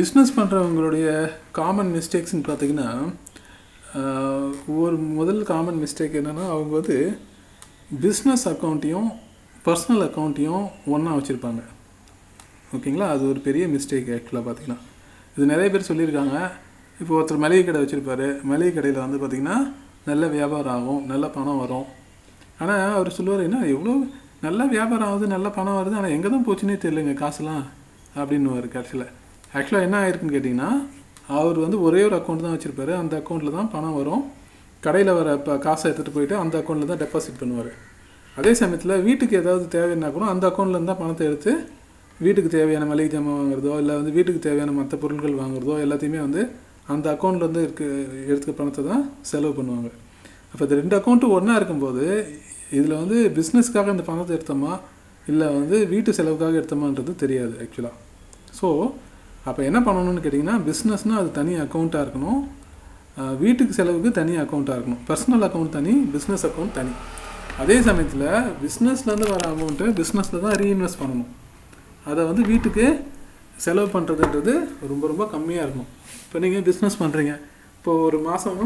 பிஸ்னஸ் பண்ணுறவங்களுடைய காமன் மிஸ்டேக்ஸ்னு பார்த்திங்கன்னா ஒரு முதல் காமன் மிஸ்டேக் என்னென்னா அவங்க வந்து பிஸ்னஸ் அக்கௌண்ட்டையும் பர்சனல் அக்கௌண்ட்டையும் ஒன்றா வச்சுருப்பாங்க. ஓகேங்களா? அது ஒரு பெரிய மிஸ்டேக் ஆக்சுவலாக பார்த்தீங்கன்னா இது நிறைய பேர் சொல்லியிருக்காங்க. இப்போ ஒருத்தர் மளிகை கடை வச்சுருப்பாரு. மளிகை கடையில் வந்து பார்த்திங்கன்னா நல்ல வியாபாரம் ஆகும் நல்ல பணம் வரும். ஆனால் அவர் சொல்லுவார் என்ன எவ்வளோ நல்ல வியாபாரம் ஆகுது நல்ல பணம் வருது ஆனால் எங்கே தான் போச்சுன்னே தெரியலங்க காசுலாம் அப்படின்னு கடைசியில். ஆக்சுவலாக என்ன ஆயிருக்குன்னு கேட்டிங்கன்னா அவர் வந்து ஒரே ஒரு அக்கௌண்ட் தான் வச்சுருப்பாரு. அந்த அக்கௌண்ட்டில் தான் பணம் வரும். கடையில் வர இப்போ காசை எடுத்துகிட்டு போயிட்டு அந்த அக்கௌண்ட்டில் தான் டெபாசிட் பண்ணுவார். அதே சமயத்தில் வீட்டுக்கு ஏதாவது தேவைன்னா கூட அந்த அக்கௌண்ட்லேருந்து தான் பணத்தை எடுத்து வீட்டுக்கு தேவையான மளிகை ஜாமான் வாங்குறதோ இல்லை வந்து வீட்டுக்கு தேவையான மற்ற பொருட்கள் வாங்குறதோ எல்லாத்தையுமே வந்து அந்த அக்கௌண்ட்லேருந்து இருக்க எடுத்துக்க பணத்தை தான் செலவு பண்ணுவாங்க. அப்போ இந்த ரெண்டு அக்கௌண்ட்டும் ஒன்றா இருக்கும்போது இதில் வந்து பிஸ்னஸ்க்காக இந்த பணத்தை எடுத்தோமா இல்லை வந்து வீட்டு செலவுக்காக எடுத்தோமான்றது தெரியாது ஆக்சுவலாக ஸோ அப்போ என்ன பண்ணணும்னு கேட்டிங்கன்னா பிஸ்னஸ்னால் அது தனி அக்கௌண்ட்டாக இருக்கணும். வீட்டுக்கு செலவுக்கு தனி அக்கௌண்ட்டாக இருக்கணும். பர்சனல் அக்கௌண்ட் தனி பிஸ்னஸ் அக்கௌண்ட் தனி. அதே சமயத்தில் பிஸ்னஸ்லேருந்து வர அமௌண்ட்டு பிஸ்னஸில் தான் ரீஇன்வெஸ்ட் பண்ணணும். அதை வந்து வீட்டுக்கு செலவு பண்ணுறதுன்றது ரொம்ப ரொம்ப கம்மியாக இருக்கும் இப்போ நீங்கள் பிஸ்னஸ் பண்ணுறீங்க இப்போது ஒரு மாதம்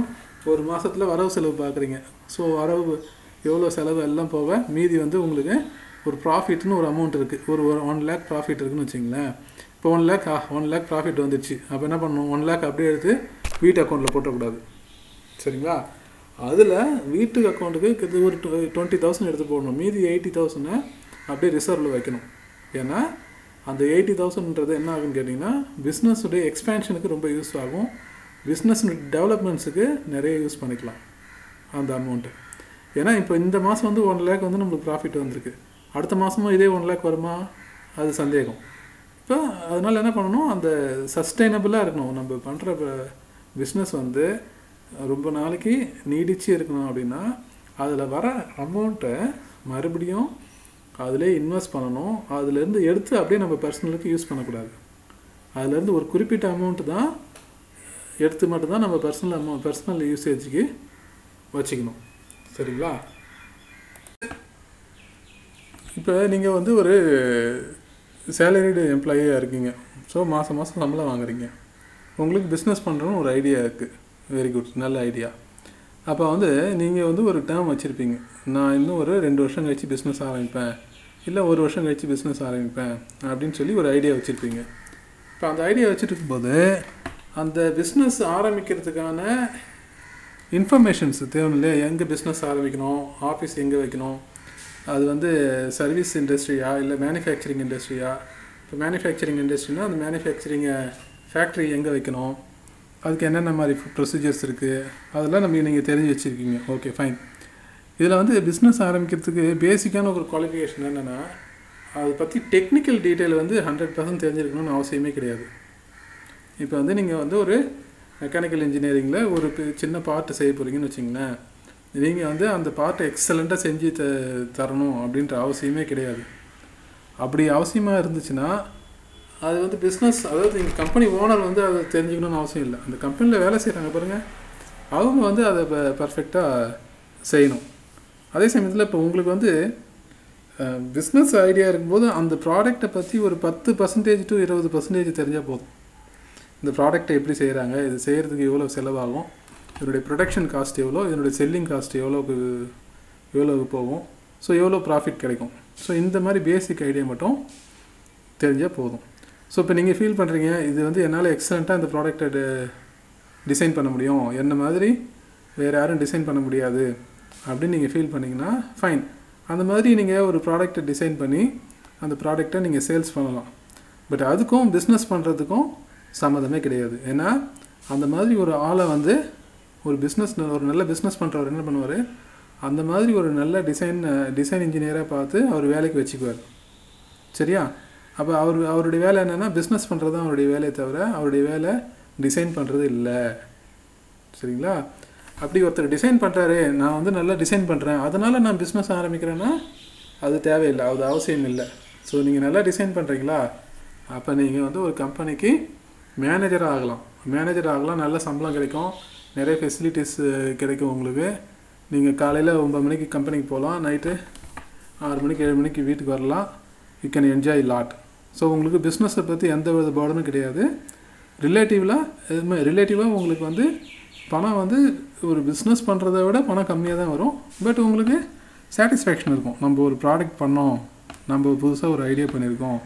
ஒரு மாதத்தில் வரவு செலவு பார்க்குறீங்க ஸோ வரவு எவ்வளோ செலவு எல்லாம் போக மீதி வந்து உங்களுக்கு ஒரு ப்ராஃபிட்னு ஒரு அமௌண்ட் இருக்குது ஒரு ஒரு ஒன் லேக் ப்ராஃபிட் இருக்குன்னு வச்சிங்களேன். இப்போ one lakh one lakh profit வந்துடுச்சு அப்போ என்ன பண்ணணும்? ஒன் லேக் அப்படியே எடுத்து வீட்டு அக்கௌண்ட்டில் போட்டக்கூடாது சரிங்களா? அதில் வீட்டு அக்கௌண்ட்டுக்கு இது ஒரு டுவெண்ட்டி தௌசண்ட் எடுத்து போடணும். மீதி எயிட்டி தௌசண்டை அப்படியே ரிசர்வில் வைக்கணும். ஏன்னா அந்த எயிட்டி தௌசண்ட்ன்றது என்ன ஆகுன்னு கேட்டிங்கன்னா பிஸ்னஸுடைய எக்ஸ்பேன்ஷனுக்கு ரொம்ப யூஸ் ஆகும். பிஸ்னஸ் டெவலப்மெண்ட்ஸுக்கு நிறைய யூஸ் பண்ணிக்கலாம் அந்த அமௌண்ட்டு ஏன்னா இப்போ இந்த மாதம் வந்து ஒன் லேக் வந்து நம்மளுக்கு ப்ராஃபிட் வந்திருக்கு. அடுத்த மாதமும் இதே ஒன் லேக் வருமா? அது சந்தேகம். இப்போ அதனால் என்ன பண்ணணும்? அந்த சஸ்டைனபிளாக இருக்கணும். நம்ம பண்ணுற பிஸ்னஸ் வந்து ரொம்ப நாளைக்கு நீடிச்சு இருக்கணும் அப்படின்னா அதில் வர அமௌண்ட்டை மறுபடியும் அதிலே இன்வெஸ்ட் பண்ணணும். அதுலேருந்து எடுத்து அப்படியே நம்ம பர்சனலுக்கு யூஸ் பண்ணக்கூடாது. அதுலேருந்து ஒரு குறிப்பிட்ட அமௌண்ட்டு தான் எடுத்து மட்டும்தான் நம்ம பர்சனல் அமௌண்ட் பர்சனல் யூசேஜுக்கு வச்சுக்கணும். சரிங்களா? இப்போ நீங்கள் வந்து ஒரு சேலரிடு எம்ப்ளாயியாக இருக்கீங்க. ஸோ மாதம் மாதம் சம்பளம் வாங்குறீங்க. உங்களுக்கு பிஸ்னஸ் பண்ணுறோன்னு ஒரு ஐடியா இருக்குது வெரி குட் நல்ல ஐடியா அப்போ வந்து நீங்கள் வந்து ஒரு டேர்ம் வச்சுருப்பீங்க. நான் இன்னும் ஒரு ரெண்டு வருஷம் கழிச்சு பிஸ்னஸ் ஆரம்பிப்பேன். இல்லை ஒரு வருஷம் கழித்து பிஸ்னஸ் ஆரம்பிப்பேன். அப்படின்னு சொல்லி ஒரு ஐடியா வச்சுருப்பீங்க. இப்போ அந்த ஐடியா வச்சுட்டு இருக்கும்போது அந்த பிஸ்னஸ் ஆரம்பிக்கிறதுக்கான இன்ஃபர்மேஷன்ஸ் தேவை இல்லையா? எங்கே பிஸ்னஸ் ஆரம்பிக்கணும்? ஆஃபீஸ் எங்கே வைக்கணும்? அது வந்து சர்வீஸ் இண்டஸ்ட்ரியா இல்லை மேனுஃபேக்சரிங் இண்டஸ்ட்ரியா இப்போ மேனுஃபேக்சரிங் இண்டஸ்ட்ரினா அந்த மேனுஃபேக்சரிங்கை ஃபேக்ட்ரி எங்கே வைக்கணும்? அதுக்கு என்னென்ன மாதிரி ப்ரொசீஜர்ஸ் இருக்குது அதெல்லாம் நம்ம நீங்கள் தெரிஞ்சு வச்சுருக்கீங்க. ஓகே ஃபைன் இதில் வந்து பிஸ்னஸ் ஆரம்பிக்கிறதுக்கு பேசிக்கான ஒரு குவாலிஃபிகேஷன் என்னென்னா அதை பற்றி டெக்னிக்கல் டீட்டெயில் வந்து ஹண்ட்ரட் பர்சன்ட் தெரிஞ்சிருக்கணும்னு அவசியமே கிடையாது. இப்போ வந்து நீங்கள் வந்து ஒரு மெக்கானிக்கல் இன்ஜினியரிங்கில் ஒரு சின்ன பார்ட்டு செய்ய போகிறீங்கன்னு வச்சிங்களேன். நீங்கள் வந்து அந்த பார்ட்டை எக்ஸலண்ட்டாக செஞ்சு த தரணும் அப்படின்ற அவசியமே கிடையாது. அப்படி அவசியமாக இருந்துச்சுன்னா அது வந்து பிஸ்னஸ் அதாவது எங்கள் கம்பெனி ஓனர் வந்து அதை தெரிஞ்சுக்கணும்னு அவசியம் இல்லை. அந்த கம்பெனியில் வேலை செய்கிறாங்க பாருங்கள் அவங்க வந்து அதை பர்ஃபெக்டாக செய்யணும். அதே சமயத்தில் இப்போ உங்களுக்கு வந்து பிஸ்னஸ் ஐடியா இருக்கும்போது அந்த ப்ராடக்டை பற்றி ஒரு பத்து பர்சன்டேஜ் டு இருபது பர்சன்டேஜ் தெரிஞ்சால் போதும். இந்த ப்ராடக்ட்டை எப்படி செய்கிறாங்க இது செய்கிறதுக்கு எவ்வளோ செலவாகும் இதனுடைய ப்ரொடக்ஷன் காஸ்ட் எவ்வளோ இதனுடைய செல்லிங் காஸ்ட் எவ்வளோக்கு எவ்வளோக்கு போகும். ஸோ எவ்வளோ ப்ராஃபிட் கிடைக்கும். ஸோ இந்த மாதிரி பேசிக் ஐடியா மட்டும் தெரிஞ்சால் போதும். ஸோ இப்போ நீங்கள் ஃபீல் பண்ணுறீங்க இது வந்து என்னால் எக்ஸலண்ட்டாக இந்த ப்ராடக்டை டிசைன் பண்ண முடியும். என்ன மாதிரி? வேறு யாரும் டிசைன் பண்ண முடியாது. அப்படின்னு நீங்கள் ஃபீல் பண்ணிங்கன்னா ஃபைன் அந்த மாதிரி நீங்கள் ஒரு ப்ராடக்ட்டை டிசைன் பண்ணி அந்த ப்ராடக்ட்டை நீங்கள் சேல்ஸ் பண்ணலாம். பட் அதுக்கும் பிஸ்னஸ் பண்ணுறதுக்கும் சம்மந்தமே கிடையாது. ஏன்னா அந்த மாதிரி ஒரு ஆளை வந்து ஒரு பிஸ்னஸ் ஒரு நல்ல பிஸ்னஸ் பண்ணுறவர் என்ன பண்ணுவார்? அந்த மாதிரி ஒரு நல்ல டிசைன் டிசைன் இன்ஜினியராக பார்த்து அவர் வேலைக்கு வச்சுக்குவார். சரியா? அப்போ அவர் அவருடைய வேலை என்னென்னா பிஸ்னஸ் பண்ணுறது தான் அவருடைய வேலையை தவிர அவருடைய வேலை டிசைன் பண்ணுறது இல்லை. சரிங்களா? அப்படி ஒருத்தர் டிசைன் பண்ணுறாரு நான் வந்து நல்லா டிசைன் பண்ணுறேன் அதனால் நான் பிஸ்னஸ் ஆரம்பிக்கிறேன்னா அது தேவையில்லை. அது அவசியம் இல்லை. ஸோ நீங்கள் நல்லா டிசைன் பண்ணுறீங்களா அப்போ நீங்கள் வந்து ஒரு கம்பெனிக்கு மேனேஜர் ஆகலாம். மேனேஜர் ஆகலாம். நல்ல சம்பளம் கிடைக்கும். நிறைய ஃபெசிலிட்டிஸ் கிடைக்கும் உங்களுக்கு. நீங்கள் காலையில் ஒம்பது மணிக்கு கம்பெனிக்கு போகலாம். நைட்டு ஆறு மணிக்கு ஏழு மணிக்கு வீட்டுக்கு வரலாம். You can enjoy lot so உங்களுக்கு பிஸ்னஸை பற்றி எந்த வித பாடனும் கிடையாது. ரிலேட்டிவில் எதுவுமே ரிலேட்டிவாக உங்களுக்கு வந்து பணம் வந்து ஒரு பிஸ்னஸ் பண்ணுறத விட பணம் கம்மியாக தான் வரும். பட் உங்களுக்கு சாட்டிஸ்ஃபேக்ஷன் இருக்கும். நம்ம ஒரு ப்ராடக்ட் பண்ணோம். நம்ம புதுசாக ஒரு ஐடியா பண்ணியிருக்கோம்.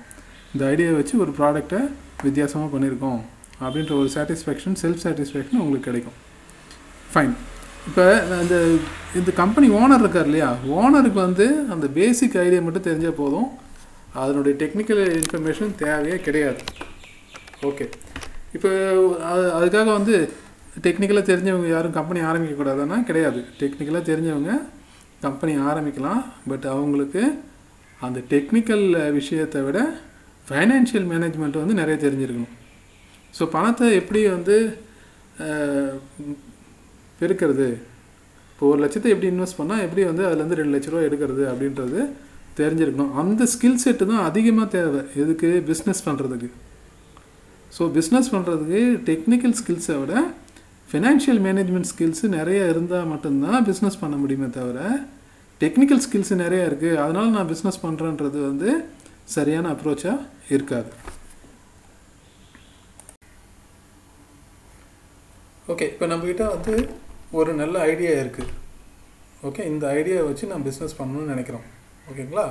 இந்த ஐடியாவை வச்சு ஒரு ப்ராடக்டை வித்தியாசமாக பண்ணியிருக்கோம். அப்படின்ற ஒரு சாட்டிஸ்ஃபேக்ஷன் செல்ஃப் சாட்டிஸ்ஃபேக்ஷன் உங்களுக்கு கிடைக்கும். ஃபைன் இப்போ இந்த இந்த கம்பெனி ஓனர் இருக்கார் இல்லையா? ஓனருக்கு வந்து அந்த பேசிக் ஐடியா மட்டும் தெரிஞ்சால் போதும். அதனுடைய டெக்னிக்கல் இன்ஃபர்மேஷன் தேவையே கிடையாது. ஓகே இப்போ அது அதுக்காக வந்து டெக்னிக்கலாக தெரிஞ்சவங்க யாரும் கம்பெனி ஆரம்பிக்கக்கூடாதுன்னா கிடையாது. டெக்னிக்கலாக தெரிஞ்சவங்க கம்பெனி ஆரம்பிக்கலாம். பட் அவங்களுக்கு அந்த டெக்னிக்கல் விஷயத்தை விட ஃபைனான்ஷியல் மேனேஜ்மெண்ட் வந்து நிறைய தெரிஞ்சிருக்கணும். ஸோ பணத்தை எப்படி வந்து பெருக்கிறது? இப்போ ஒரு லட்சத்தை எப்படி இன்வெஸ்ட் பண்ணால் எப்படி வந்து அதுலேருந்து ரெண்டு லட்ச ரூபா எடுக்கிறது அப்படின்றது தெரிஞ்சிருக்கணும். அந்த ஸ்கில் செட்டு தான் அதிகமாக தேவை. எதுக்கு? பிஸ்னஸ் பண்ணுறதுக்கு ஸோ பிஸ்னஸ் பண்ணுறதுக்கு டெக்னிக்கல் ஸ்கில்ஸை விட ஃபினான்ஷியல் மேனேஜ்மெண்ட் ஸ்கில்ஸு நிறைய இருந்தால் மட்டும்தான் பிஸ்னஸ் பண்ண முடியுமே தவிர டெக்னிக்கல் ஸ்கில்ஸ் நிறையா இருக்குது அதனால் நான் பிஸ்னஸ் பண்ணுறேன்றது வந்து சரியான அப்ரோச்சாக இருக்காது. ஓகே இப்போ நம்மக்கிட்ட வந்து ஒரு நல்ல ஐடியா இருக்குது ஓகே இந்த ஐடியாவை வச்சு நான் பிஸ்னஸ் பண்ணணும்னு நினைக்கிறோம். ஓகேங்களா?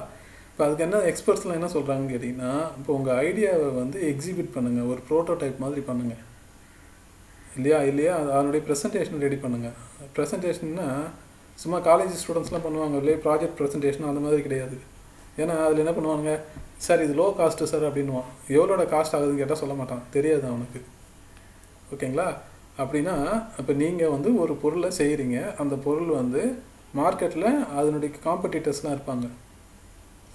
இப்போ அதுக்கு என்ன எக்ஸ்பர்ட்ஸ்லாம் என்ன சொல்கிறாங்கன்னு கேட்டிங்கன்னா இப்போ உங்கள் ஐடியாவை வந்து எக்ஸிபிட் பண்ணுங்கள் ஒரு ப்ரோட்டோடைப் மாதிரி பண்ணுங்கள் இல்லையா? இல்லையா? அதனுடைய ப்ரெசன்டேஷன் ரெடி பண்ணுங்கள் ப்ரெசன்டேஷன்னா சும்மா காலேஜ் ஸ்டூடெண்ட்ஸ்லாம் பண்ணுவாங்க. இல்லையா? ப்ராஜெக்ட் ப்ரெசன்டேஷன் அந்த மாதிரி கிடையாது. ஏன்னா அதில் என்ன பண்ணுவாங்க சார் இது லோ காஸ்ட்டு சார் அப்படின்னுவான். எவ்வளோட காஸ்ட் ஆகுதுன்னு கேட்டால் சொல்ல மாட்டான். தெரியாது அவனுக்கு. ஓகேங்களா? அப்படின்னா இப்போ நீங்கள் வந்து ஒரு பொருளை செய்கிறீங்க அந்த பொருள் வந்து மார்க்கெட்டில் அதனுடைய காம்படிட்டர்ஸ்லாம் இருப்பாங்க.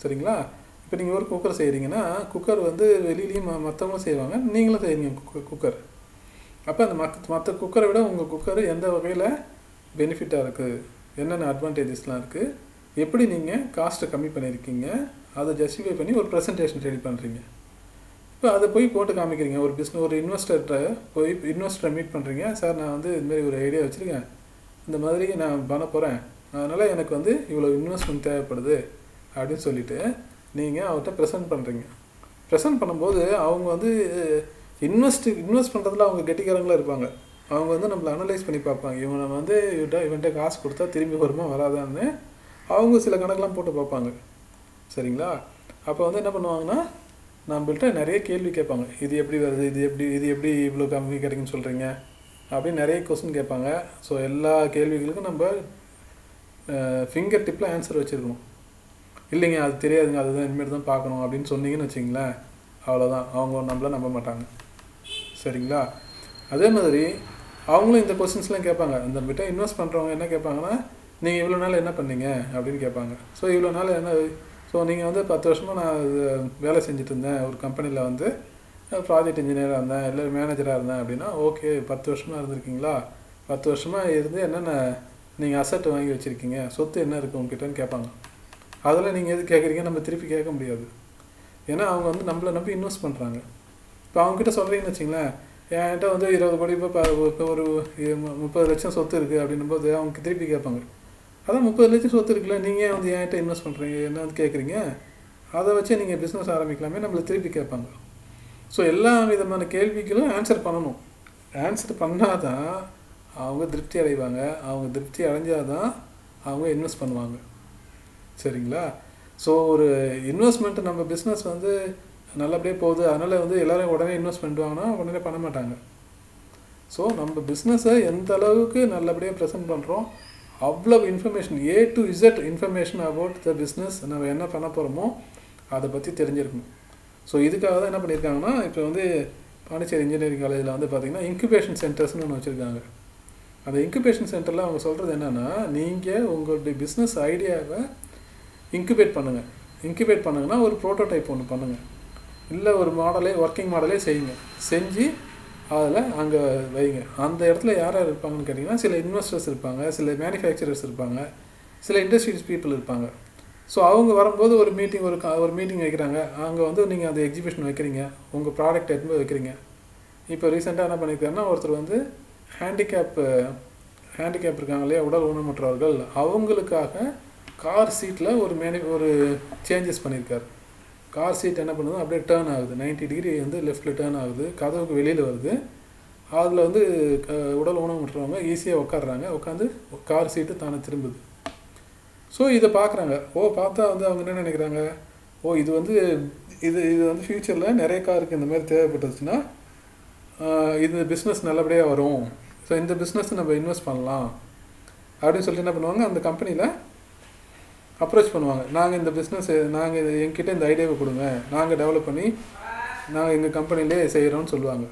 சரிங்களா? இப்போ நீங்கள் ஒரு குக்கர் செய்கிறீங்கன்னா குக்கர் வந்து வெளியிலையும் ம- மற்றவங்களும் செய்வாங்க. நீங்களும் செய்கிறீங்க குக்கர் குக்கர் அப்போ அந்த மக் மற்ற குக்கரை விட உங்கள் குக்கர் எந்த வகையில் பெனிஃபிட்டாக இருக்குது என்னென்ன அட்வான்டேஜஸ்லாம் இருக்குது எப்படி நீங்கள் காஸ்ட்டை கம்மி பண்ணியிருக்கீங்க? அதை ஜஸ்டிஃபை பண்ணி ஒரு ப்ரெசன்டேஷன் ரெடி பண்ணுறீங்க இப்போ அதை போய் போட்டு காமிக்கிறீங்க. ஒரு பிஸ்னஸ் ஒரு இன்வெஸ்டர்கிட்ட போய் இன்வெஸ்டரை மீட் பண்ணுறீங்க சார் நான் வந்து இதுமாரி ஒரு ஐடியா வச்சுருக்கேன். இந்த மாதிரி நான் பண்ண போகிறேன் அதனால் எனக்கு வந்து இவ்வளோ இன்வெஸ்ட்மெண்ட் தேவைப்படுது அப்படின்னு சொல்லிட்டு நீங்கள் அவர்கிட்ட ப்ரெசென்ட் பண்ணுறீங்க ப்ரெசென்ட் பண்ணும்போது அவங்க வந்து இன்வெஸ்ட் இன்வெஸ்ட் பண்ணுறதுல அவங்க கெட்டிக்காரங்களாக இருப்பாங்க. அவங்க வந்து நம்மளை அனலைஸ் பண்ணி பார்ப்பாங்க. இவனை வந்து இவன்ட்ட இவன்ட்ட காசு கொடுத்தா திரும்பி வருமா வராதான்னு அவங்க சில கணக்கெலாம் போட்டு பார்ப்பாங்க. சரிங்களா? அப்போ வந்து என்ன பண்ணுவாங்கன்னா நம்மள்கிட்ட நிறைய கேள்வி கேட்பாங்க. இது எப்படி வருது? இது எப்படி இது எப்படி இவ்வளோ கம்மி கிடைக்குன்னு சொல்கிறீங்க அப்படின்னு நிறைய கொஸ்டின் கேட்பாங்க. ஸோ எல்லா கேள்விகளுக்கும் நம்ம ஃபிங்கர் டிப்பில் ஆன்சர் வச்சுருக்கணும். இல்லைங்க அது தெரியாதுங்க அதுதான் இனிமேல் தான் பார்க்கணும் அப்படின்னு சொன்னீங்கன்னு வச்சிங்களேன் அவ்வளோதான் அவங்க நம்மள நம்ப மாட்டாங்க. சரிங்களா? அதே மாதிரி அவங்களும் இந்த கொஸ்டின்ஸ்லாம் கேட்பாங்க. இந்த கிட்ட இன்வெஸ்ட் பண்ணுறவங்க என்ன கேட்பாங்கன்னா நீங்கள் இவ்வளோ நாள் என்ன பண்ணீங்க? அப்படின்னு கேட்பாங்க. ஸோ இவ்வளோ நாள் என்ன ஸோ நீங்கள் வந்து பத்து வருஷமாக நான் வேலை செஞ்சுட்டு இருந்தேன். ஒரு கம்பெனியில் வந்து ப்ராஜெக்ட் இன்ஜினியராக இருந்தேன் இல்லை மேனேஜராக இருந்தேன் அப்படின்னா ஓகே பத்து வருஷமாக இருந்திருக்கீங்களா? பத்து வருஷமாக இருந்து என்னென்ன நீங்கள் அசட்டை வாங்கி வச்சுருக்கீங்க சொத்து என்ன இருக்குது உங்ககிட்டன்னு கேட்பாங்க. அதில் நீங்கள் எது கேட்குறீங்க நம்ம திருப்பி கேட்க முடியாது. ஏன்னா அவங்க வந்து நம்மளை நம்பி இன்வெஸ்ட் பண்ணுறாங்க இப்போ அவங்ககிட்ட சொல்கிறீங்கன்னு வச்சிங்களேன் என்கிட்ட வந்து இருபது கோடி இப்போ இப்போ ஒரு முப்பது லட்சம் சொத்து இருக்குது அப்படின்னும் போது அவங்க திருப்பி கேட்பாங்க. அதான் முப்பது லட்சம் சொத்து இருக்குல்ல நீங்கள் வந்து என்கிட்ட இன்வெஸ்ட் பண்ணுறீங்க என்ன வந்து கேட்குறீங்க? அதை வச்சு நீங்கள் பிஸ்னஸ் ஆரம்பிக்கலாமே நம்மளை திருப்பி கேட்பாங்க. ஸோ எல்லா விதமான கேள்விகளும் ஆன்சர் பண்ணணும். ஆன்சர் பண்ணால் தான் அவங்க திருப்தி அடைவாங்க. அவங்க திருப்தி அடைஞ்சால் தான் அவங்க இன்வெஸ்ட் பண்ணுவாங்க. சரிங்களா? ஸோ ஒரு இன்வெஸ்ட்மெண்ட் நம்ம பிஸ்னஸ் வந்து நல்லபடியாக போகுது. அதனால் வந்து எல்லோரும் உடனே இன்வெஸ்ட் பண்ணுவாங்கன்னா உடனே பண்ண மாட்டாங்க. ஸோ நம்ம பிஸ்னஸை எந்த அளவுக்கு நல்லபடியாக ப்ரெசென்ட் பண்ணுறோம் அவ்வளவு information A to Z information about the business நம்ம என்ன பண்ண போகிறோமோ அதை பற்றி தெரிஞ்சிருக்கணும். ஸோ இதுக்காக தான் என்ன பண்ணியிருக்காங்கன்னா இப்போ வந்து பாண்டிச்சேரி இன்ஜினியரிங் காலேஜில் வந்து பார்த்திங்கன்னா இன்குபேஷன் சென்டர்ஸ்னு ஒன்று வச்சுருக்காங்க. அந்த இன்குபேஷன் சென்டரில் அவங்க சொல்கிறது என்னென்னா நீங்கள் உங்களுடைய பிஸ்னஸ் ஐடியாவை இன்குபேட் பண்ணுங்கள் இன்குபேட் பண்ணுங்கன்னா ஒரு ப்ரோட்டோடைப் ஒன்று பண்ணுங்கள் இல்லை ஒரு மாடலே ஒர்க்கிங் மாடலே செய்யுங்க. செஞ்சு அதில் அங்கே வைங்க. அந்த இடத்துல யார் யார் இருப்பாங்கன்னு கேட்டிங்கன்னா சில இன்வெஸ்டர்ஸ் இருப்பாங்க சில மேனுஃபேக்சரர்ஸ் இருப்பாங்க சில இண்டஸ்ட்ரீஸ் பீப்புள் இருப்பாங்க. ஸோ அவங்க வரும்போது ஒரு மீட்டிங் ஒரு க- ஒரு மீட்டிங் வைக்கிறாங்க. அங்கே வந்து நீங்கள் அந்த எக்ஸிபிஷன் வைக்கிறீங்க. உங்கள் ப்ராடக்ட் எடுத்து வைக்கிறீங்க. இப்போ ரீசெண்டாக என்ன பண்ணியிருக்காருன்னா ஒருத்தர் வந்து ஹேண்டிகேப்பு ஹேண்டிகேப் uh, இருக்காங்க இல்லையா உடல் ஊனமுற்றவர்கள். அவங்களுக்காக கார் சீட்டில் ஒரு மேனி ஒரு சேஞ்சஸ் பண்ணியிருக்கார் கார் சீட் என்ன பண்ணுது? அப்படியே டேர்ன் ஆகுது. 90 டிகிரி வந்து லெஃப்ட்டில் டேர்ன் ஆகுது. கதவுக்கு வெளியில் வருது. அதில் வந்து க- உடல் ஊனமுற்றவங்க ஈஸியாக உட்காடுறாங்க உட்காந்து கார் சீட்டு தானே திரும்புது. ஸோ இதை பார்க்குறாங்க. ஓ பார்த்தா வந்து அவங்க என்ன நினைக்கிறாங்க? ஓ இது வந்து இது இது வந்து ஃப்யூச்சரில் நிறைய காருக்கு இந்த மாதிரி தேவைப்பட்டுச்சுன்னா இது பிஸ்னஸ் நல்லபடியாக வரும். ஸோ இந்த பிஸ்னஸ் நம்ம இன்வெஸ்ட் பண்ணலாம். அப்படின்னு சொல்லிட்டு என்ன பண்ணுவாங்க? அந்த கம்பெனியில் அப்ரோச் பண்ணுவாங்க. நாங்கள் இந்த பிஸ்னஸ் நாங்கள் எங்கிட்ட இந்த ஐடியாவை கொடுங்க. நாங்கள் டெவலப் பண்ணி நாங்கள் எங்கள் கம்பெனிலே செய்கிறோம்னு சொல்லுவாங்க.